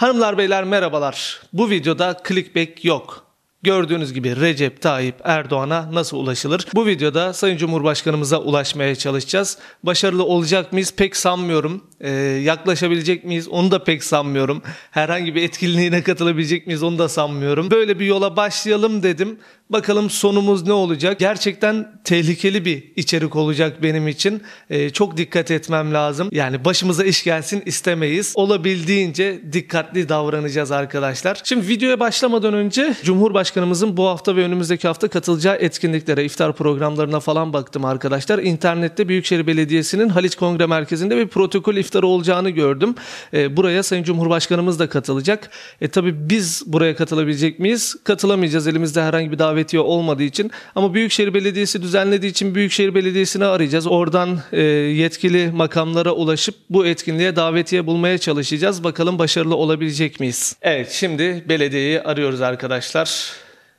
Hanımlar beyler merhabalar. Bu videoda clickbait yok. Gördüğünüz gibi Recep Tayyip Erdoğan'a nasıl ulaşılır? Bu videoda Sayın Cumhurbaşkanımıza ulaşmaya çalışacağız. Başarılı olacak mıyız? Pek sanmıyorum. Ee, yaklaşabilecek miyiz? Onu da pek sanmıyorum. Herhangi bir etkinliğine katılabilecek miyiz? Onu da sanmıyorum. Böyle bir yola başlayalım dedim. Bakalım sonumuz ne olacak? Gerçekten tehlikeli bir içerik olacak benim için. Ee, çok dikkat etmem lazım. Yani başımıza iş gelsin istemeyiz. Olabildiğince dikkatli davranacağız arkadaşlar. Şimdi videoya başlamadan önce Cumhurbaşkanımızın bu hafta ve önümüzdeki hafta katılacağı etkinliklere, iftar programlarına falan baktım arkadaşlar. İnternette Büyükşehir Belediyesi'nin Haliç Kongre Merkezi'nde bir protokol iftarı olacağını gördüm. Ee, buraya Sayın Cumhurbaşkanımız da katılacak. E tabii biz buraya katılabilecek miyiz? Katılamayacağız. Elimizde herhangi bir davetiye olmadığı için. Ama Büyükşehir Belediyesi düzenlediği için Büyükşehir Belediyesi'ni arayacağız. Oradan e, yetkili makamlara ulaşıp bu etkinliğe davetiye bulmaya çalışacağız. Bakalım başarılı olabilecek miyiz? Evet şimdi belediyeyi arıyoruz arkadaşlar.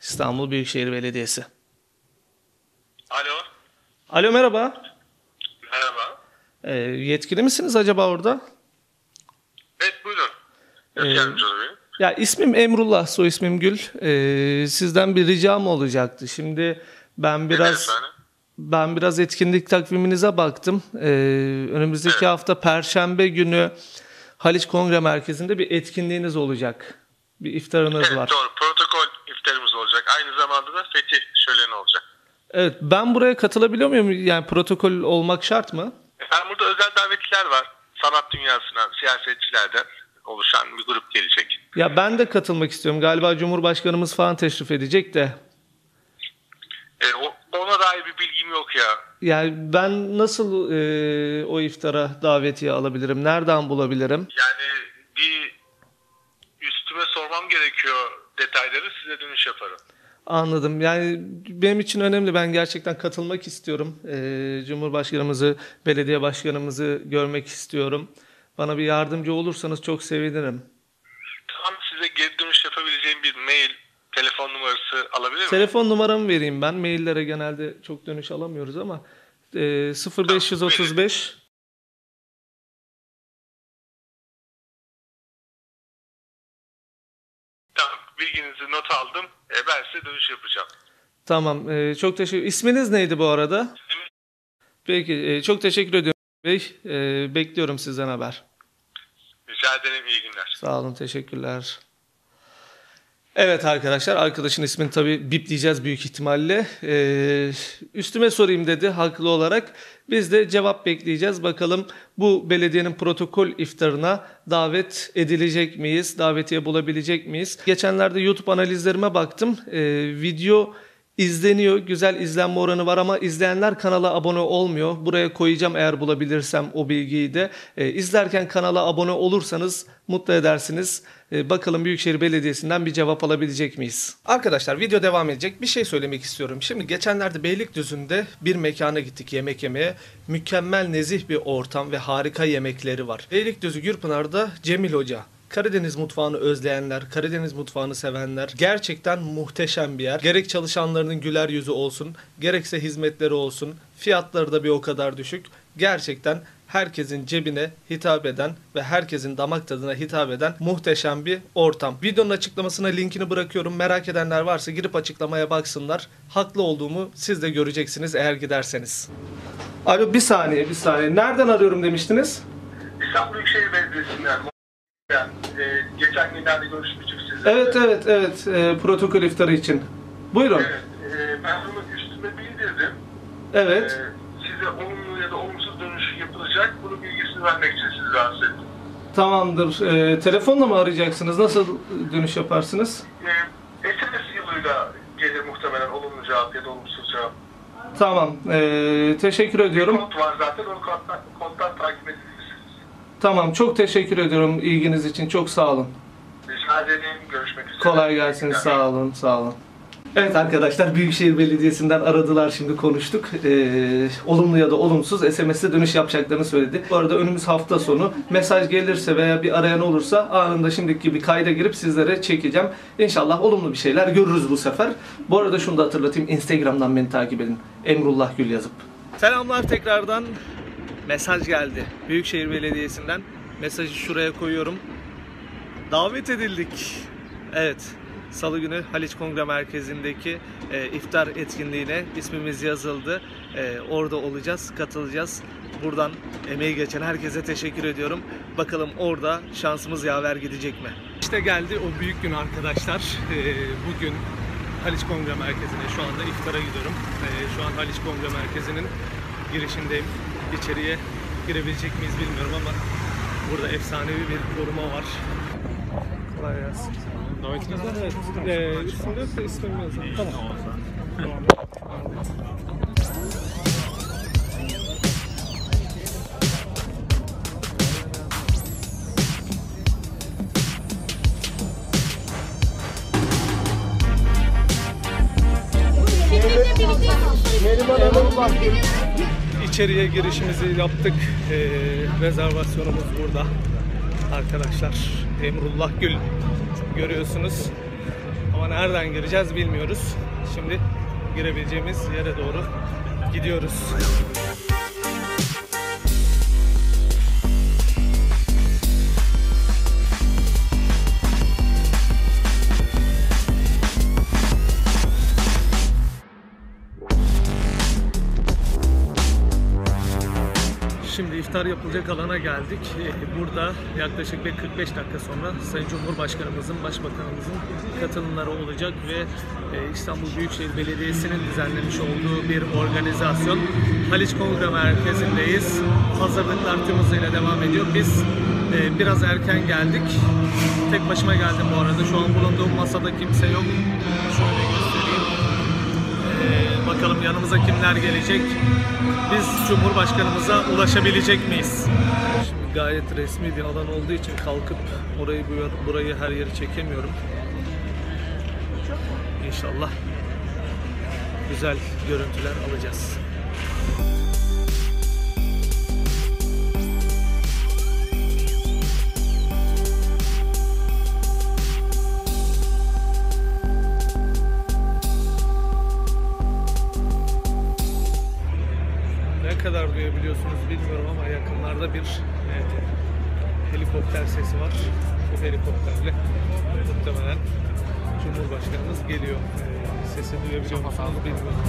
İstanbul Büyükşehir Belediyesi. Alo. Alo merhaba. E, yetkili misiniz acaba orada? Evet buyurun. Ee, yardımcı olabilirim? Ya ismim Emrullah, soy ismim Gül. Ee, sizden bir ricam olacaktı. Şimdi ben biraz ben biraz etkinlik takviminize baktım. Ee, önümüzdeki Evet. hafta Perşembe günü Haliç Kongre Merkezi'nde bir etkinliğiniz olacak. Bir iftarınız Evet var. doğru. Protokol iftarımız olacak. Aynı zamanda da fetih şöleni olacak. Evet, ben buraya katılabiliyor muyum? Yani protokol olmak şart mı? Efendim burada özel davetliler var. Sanat dünyasından, siyasetçilerden oluşan bir grup gelecek. Ya ben de katılmak istiyorum. Galiba Cumhurbaşkanımız falan teşrif edecek de. E, ona dair bir bilgim yok ya. Yani ben nasıl e, o iftara davetiye alabilirim? Nereden bulabilirim? Yani bir üstüme sormam gerekiyor detayları size dönüş yaparım. Anladım. Yani benim için önemli. Ben gerçekten katılmak istiyorum. Ee, Cumhurbaşkanımızı, belediye başkanımızı görmek istiyorum. Bana bir yardımcı olursanız çok sevinirim. Tamam size geri dönüş yapabileceğim bir mail, telefon numarası alabilir miyim? Telefon numaramı vereyim ben. Maillere genelde çok dönüş alamıyoruz ama e, 0535 Tamam bilginizi not aldım. Ben size dönüş yapacağım. Tamam. e, çok teşekkür. İsminiz neydi bu arada? Peki. e, çok teşekkür ediyorum Bey. E, bekliyorum sizden haber. Rica ederim iyi günler. Sağ olun, teşekkürler. Evet arkadaşlar, arkadaşın ismini tabii bipleyeceğiz büyük ihtimalle. Ee, üstüme sorayım dedi haklı olarak. Biz de cevap bekleyeceğiz. Bakalım bu belediyenin protokol iftarına davet edilecek miyiz? Davetiye bulabilecek miyiz? Geçenlerde YouTube analizlerime baktım. Ee, video izleniyor. Güzel izlenme oranı var ama izleyenler kanala abone olmuyor. Buraya koyacağım eğer bulabilirsem o bilgiyi de. Ee, izlerken kanala abone olursanız mutlu edersiniz. Ee, bakalım Büyükşehir Belediyesi'nden bir cevap alabilecek miyiz? Arkadaşlar video devam edecek. Bir şey söylemek istiyorum. Şimdi geçenlerde Beylikdüzü'nde bir mekana gittik yemek yemeye. Mükemmel nezih bir ortam ve harika yemekleri var. Beylikdüzü Gürpınar'da Cemil Hoca. Karadeniz mutfağını özleyenler, Karadeniz mutfağını sevenler gerçekten muhteşem bir yer. Gerek çalışanlarının güler yüzü olsun, gerekse hizmetleri olsun, fiyatları da bir o kadar düşük. Gerçekten herkesin cebine hitap eden ve herkesin damak tadına hitap eden muhteşem bir ortam. Videonun açıklamasına linkini bırakıyorum. Merak edenler varsa girip açıklamaya baksınlar. Haklı olduğumu siz de göreceksiniz eğer giderseniz. Alo bir saniye bir saniye. Nereden arıyorum demiştiniz? İstanbul Büyükşehir Belediyesi'nden yani, e, geçen günlerde görüşmüştük sizle. Evet evet evet e, protokol iftarı için. Buyurun. Evet, e, ben bunu üstüme bildirdim. Evet. E, size olumlu ya da olumsuz dönüş yapılacak. Bunun bilgisini vermek için sizi rahatsız ettim. Tamamdır. E, telefonla mı arayacaksınız? Nasıl dönüş yaparsınız? E, SMS yoluyla gelir muhtemelen olumlu cevap ya da olumsuz cevap. Tamam. E, teşekkür ediyorum. Kod var zaten, o koddan, koddan takip edebilirsiniz. Tamam. Çok teşekkür ediyorum ilginiz için. Çok sağ olun. Rica ederim, görüşmek üzere. Kolay gelsin. Sağ olun. Sağ olun. Evet arkadaşlar Büyükşehir Belediyesi'nden aradılar şimdi konuştuk. Ee, olumlu ya da olumsuz SMS'e dönüş yapacaklarını söyledi. Bu arada önümüz hafta sonu mesaj gelirse veya bir arayan olursa anında şimdiki gibi kayda girip sizlere çekeceğim. İnşallah olumlu bir şeyler görürüz bu sefer. Bu arada şunu da hatırlatayım Instagram'dan beni takip edin. Emrullah Gül yazıp. Selamlar tekrardan. Mesaj geldi Büyükşehir Belediyesi'nden. Mesajı şuraya koyuyorum. Davet edildik. Evet. Salı günü Haliç Kongre Merkezi'ndeki e, iftar etkinliğine ismimiz yazıldı. E, orada olacağız, katılacağız. Buradan emeği geçen herkese teşekkür ediyorum. Bakalım orada şansımız yaver gidecek mi? İşte geldi o büyük gün arkadaşlar. E, bugün Haliç Kongre Merkezi'ne şu anda iftara gidiyorum. E, şu an Haliç Kongre Merkezi'nin girişindeyim. İçeriye girebilecek miyiz bilmiyorum ama burada efsanevi bir koruma var. Kolay gelsin. Evet. Ee, üstünde yoksa ismim yazıyor. Tamam. İçeriye girişimizi yaptık. Ee, rezervasyonumuz burada. Arkadaşlar Emrullah Gül görüyorsunuz. Ama nereden gireceğiz bilmiyoruz. Şimdi girebileceğimiz yere doğru gidiyoruz. Şimdi iftar yapılacak alana geldik. Ee, Burada yaklaşık bir 45 dakika sonra Sayın Cumhurbaşkanımızın, Başbakanımızın katılımları olacak ve e, İstanbul Büyükşehir Belediyesi'nin düzenlemiş olduğu bir organizasyon. Haliç Kongre Merkezi'ndeyiz. Hazırlıklar tüm hızıyla devam ediyor. Biz e, biraz erken geldik. Tek başıma geldim bu arada. Şu an bulunduğum masada kimse yok. Şöyle bakalım yanımıza kimler gelecek? Biz Cumhurbaşkanımıza ulaşabilecek miyiz? Şimdi gayet resmi bir alan olduğu için kalkıp orayı bu- burayı her yeri çekemiyorum. İnşallah güzel görüntüler alacağız. Duyabiliyorsunuz bilmiyorum ama yakınlarda bir e, helikopter sesi var. Bu helikopterle muhtemelen Cumhurbaşkanımız geliyor. E, sesi duyabiliyor musunuz bilmiyorum.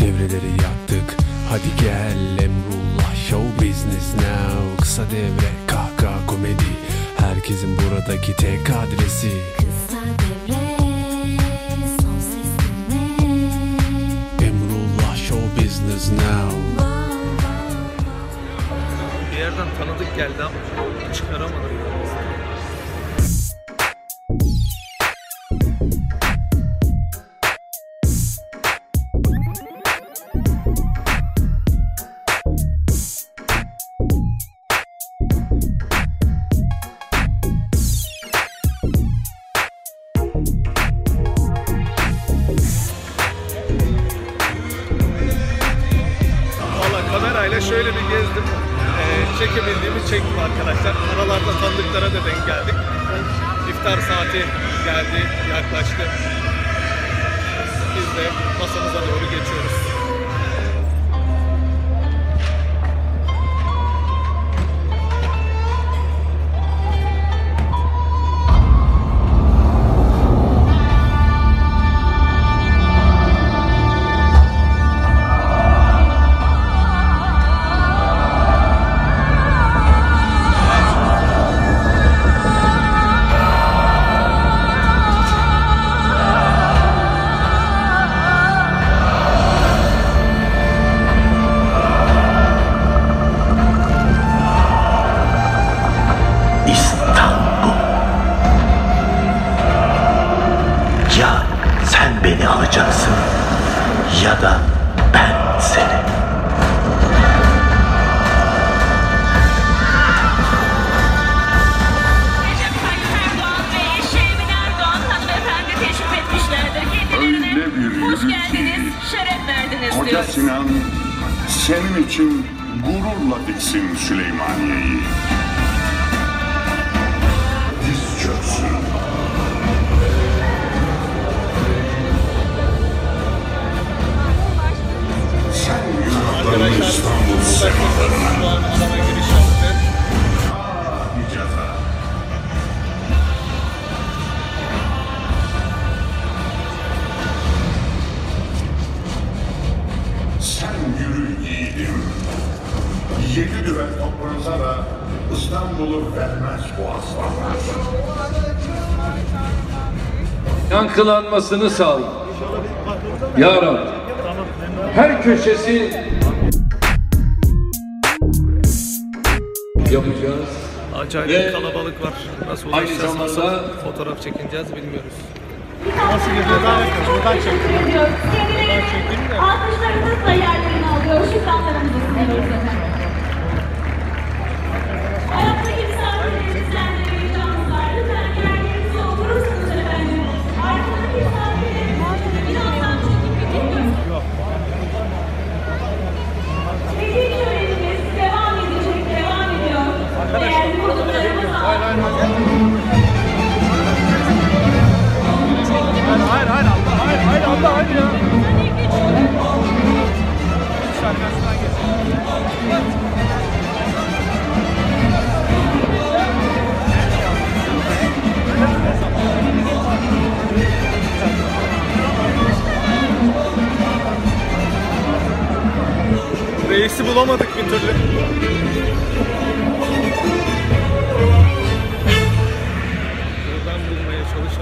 Devreleri yaktık. Hadi gel Emrullah Show business now. Kısa devre kahkaha komedi. Herkesin buradaki tek adresi. Kısa devre son ses dinle Emrullah Show business now yerden tanıdık geldi ama çıkaramadım. Yaklaştı. Biz de masamıza doğru geçiyoruz. Yankılanmasını sağla. Ya Rabbi. Her köşesi yapacağız. Acayip Ve kalabalık var. Nasıl aynı ulaşacağız, nasıl zamanda- fotoğraf çekineceğiz bilmiyoruz. Nasıl gidiyor? Buradan çekiyor. Sevgili alkışlarınızla yerlerini alıyor. Şükranlarımızı sunuyoruz efendim.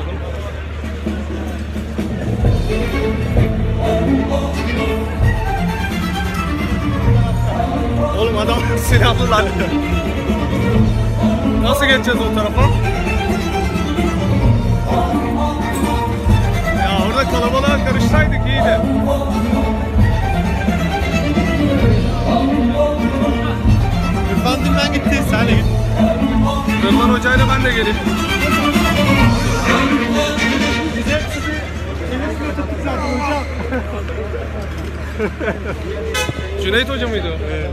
Çalışalım. Oğlum adam silahlı lan. Nasıl geçeceğiz o tarafa? Ya orada kalabalığa karışsaydık iyiydi. Efendim ben gitti. Sen de git. Rıdvan Hoca'yla ben de geleyim. Cüneyt Hoca mıydı o? Evet.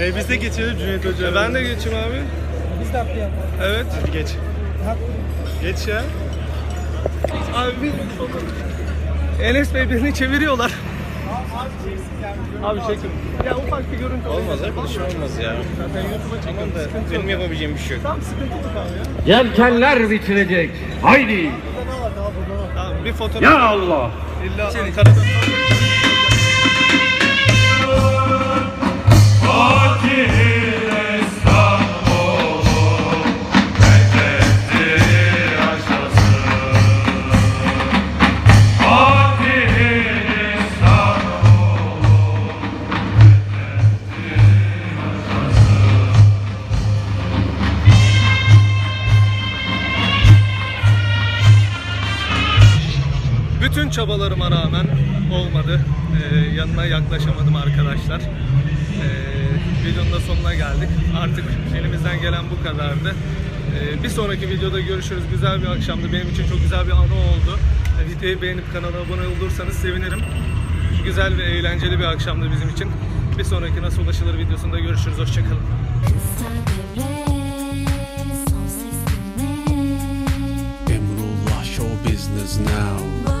E biz de geçelim Cüneyt Hoca. E ben de geçeyim abi. Biz de yapalım. Evet. Hadi geç. Geç ya. Abi bir Enes Bey beni çeviriyorlar. Abi çekim. Ya ufak bir görüntü Olmaz arkadaşım olmaz ya. Zaten YouTube'a çekiyorum. Da benim yapabileceğim bir şey yok. Tamam sıkıntı yok abi ya. Yelkenler bitirecek. Haydi. Tamam bir fotoğraf. Ya Allah. Oh, yeah. çabalarıma rağmen olmadı. Ee, yanına yaklaşamadım arkadaşlar. Ee, videonun da sonuna geldik. Artık elimizden gelen bu kadardı. Ee, bir sonraki videoda görüşürüz. Güzel bir akşamdı. Benim için çok güzel bir anı oldu. Ee, videoyu beğenip kanala abone olursanız sevinirim. Güzel ve eğlenceli bir akşamdı bizim için. Bir sonraki Nasıl Ulaşılır videosunda görüşürüz. Hoşçakalın. Emrullah Show Business Now